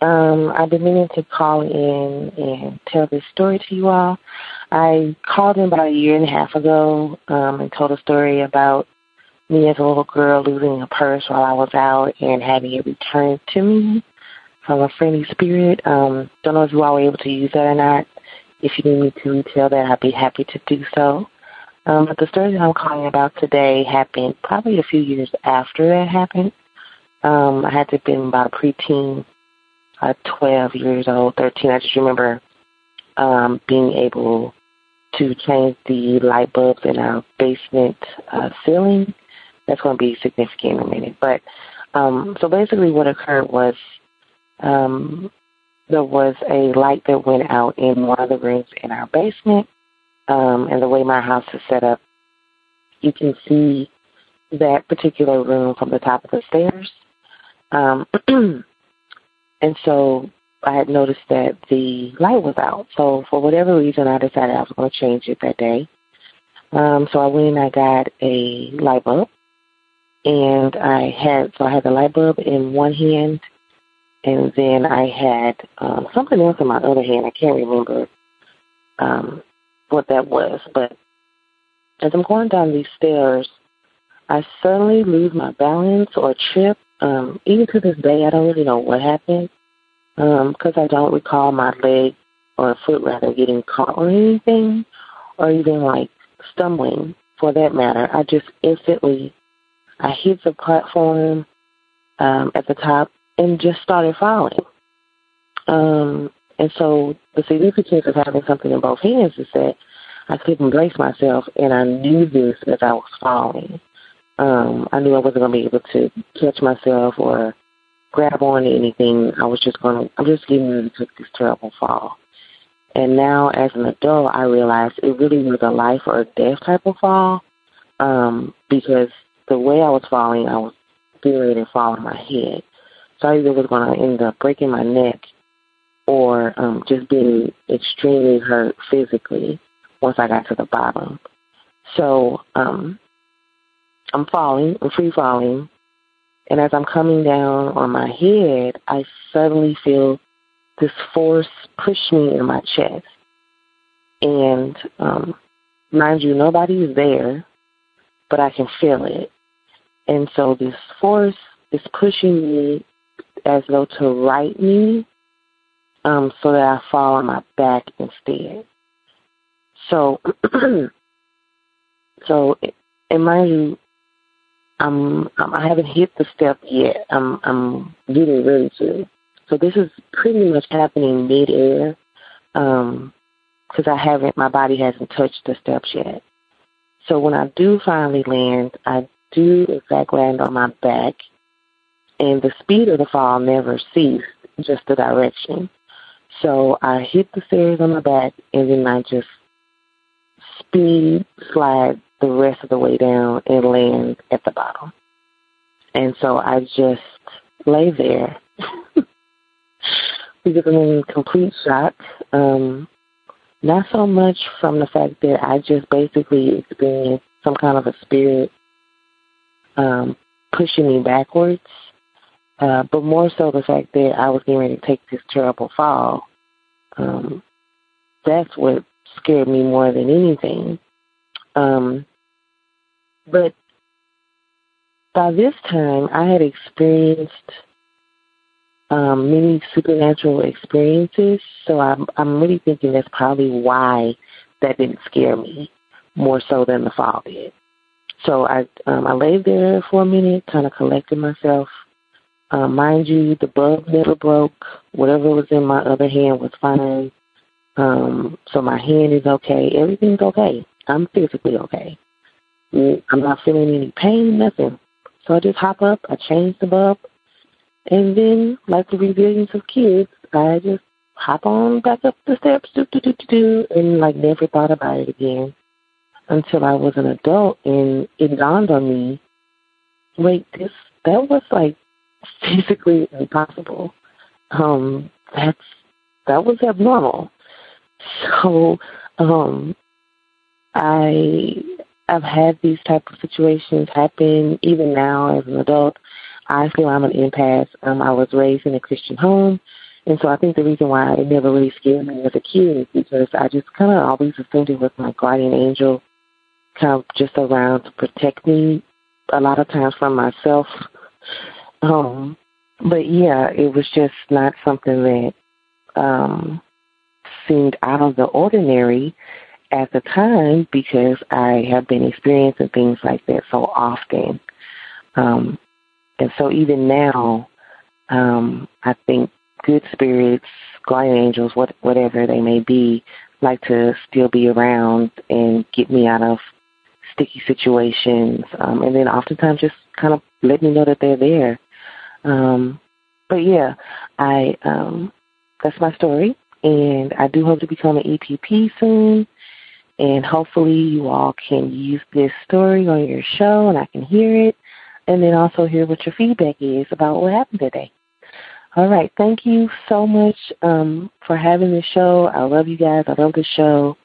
Um, I've been meaning to call in and tell this story to you all. I called in about a year and a half ago um, and told a story about me as a little girl losing a purse while I was out and having it returned to me from a friendly spirit. Um, don't know if you all were able to use that or not. If you need me to retell that, I'd be happy to do so. Um, but the story that I'm calling about today happened probably a few years after that happened. Um, I had to have been about a preteen, uh, 12 years old, 13. I just remember um, being able to change the light bulbs in our basement uh, ceiling. That's going to be significant in a minute. But um, so basically, what occurred was um, there was a light that went out in one of the rooms in our basement. Um, and the way my house is set up, you can see that particular room from the top of the stairs. Um, and so I had noticed that the light was out. So for whatever reason, I decided I was going to change it that day. Um, so I went and I got a light bulb, and I had so I had the light bulb in one hand and then I had um, something else in my other hand. I can't remember um, what that was, but as I'm going down these stairs, I suddenly lose my balance or trip. Um, even to this day, I don't really know what happened because um, I don't recall my leg or foot rather getting caught or anything or even like stumbling for that matter. I just instantly I hit the platform um, at the top and just started falling. Um, and so the significance of having something in both hands is that I couldn't brace myself, and I knew this as I was falling. Um, I knew I wasn't going to be able to catch myself or grab on to anything. I was just going to, I'm just getting ready to take this terrible fall. And now, as an adult, I realized it really was a life or death type of fall um, because the way I was falling, I was getting ready to fall on my head. So I either was going to end up breaking my neck or um, just being extremely hurt physically once I got to the bottom. So um, I'm falling, I'm free falling, and as I'm coming down on my head, I suddenly feel this force push me in my chest. And um, mind you, nobody is there, but I can feel it. And so this force is pushing me as though to right me um, so that I fall on my back instead. So, so, and mind you, I'm, I'm I haven't hit the step yet. I'm I'm getting ready to. So this is pretty much happening mid-air, um, because I haven't, my body hasn't touched the steps yet. So when I do finally land, I do in fact land on my back and the speed of the fall never ceased, just the direction. So I hit the stairs on my back, and then I just speed slide the rest of the way down and land at the bottom. And so I just lay there because I'm in complete shock. Um, not so much from the fact that I just basically experienced some kind of a spirit um, pushing me backwards uh, but more so the fact that I was getting ready to take this terrible fall. Um, that's what scared me more than anything. Um, but by this time, I had experienced um, many supernatural experiences, so I'm, I'm really thinking that's probably why that didn't scare me more so than the fall did. So I um, I laid there for a minute, kind of collected myself. Um, mind you, the bulb never broke. Whatever was in my other hand was fine. Um, so my hand is okay. Everything's okay. I'm physically okay. Mm, I'm not feeling any pain, nothing. So I just hop up, I change the bulb, and then, like the resilience of kids, I just hop on back up the steps, do do do do do, and like never thought about it again until I was an adult, and it dawned on me, wait, this that was like physically impossible. Um, that's that was abnormal. So, um, I I've had these type of situations happen even now as an adult. I feel I'm an empath. Um, I was raised in a Christian home, and so I think the reason why it never really scared me as a kid is because I just kind of always assumed it was my guardian angel, kind of just around to protect me. A lot of times from myself. Um, but yeah, it was just not something that um, seemed out of the ordinary at the time because I have been experiencing things like that so often. Um, and so even now, um, I think good spirits, guardian angels, what, whatever they may be, like to still be around and get me out of sticky situations. Um, and then oftentimes just kind of let me know that they're there. Um, but yeah, I, um, that's my story. And I do hope to become an EPP soon. And hopefully you all can use this story on your show and I can hear it and then also hear what your feedback is about what happened today. All right. Thank you so much um, for having this show. I love you guys. I love the show.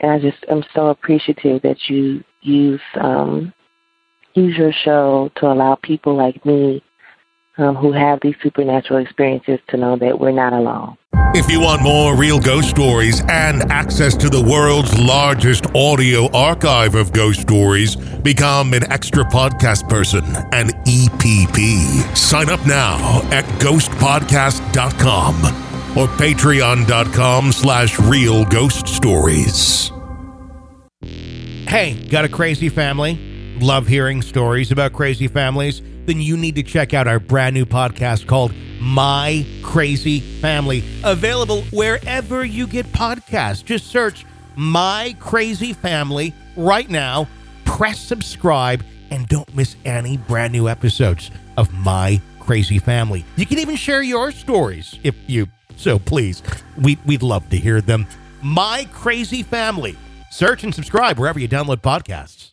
And I just am so appreciative that you use um, use your show to allow people like me um, who have these supernatural experiences to know that we're not alone. If you want more real ghost stories and access to the world's largest audio archive of ghost stories, become an extra podcast person, an EPP. Sign up now at ghostpodcast.com or patreon.com slash real ghost stories. Hey, got a crazy family? Love hearing stories about crazy families? Then you need to check out our brand new podcast called My Crazy Family, available wherever you get podcasts. Just search My Crazy Family right now, press subscribe, and don't miss any brand new episodes of My Crazy Family. You can even share your stories if you so please. We, we'd love to hear them. My Crazy Family. Search and subscribe wherever you download podcasts.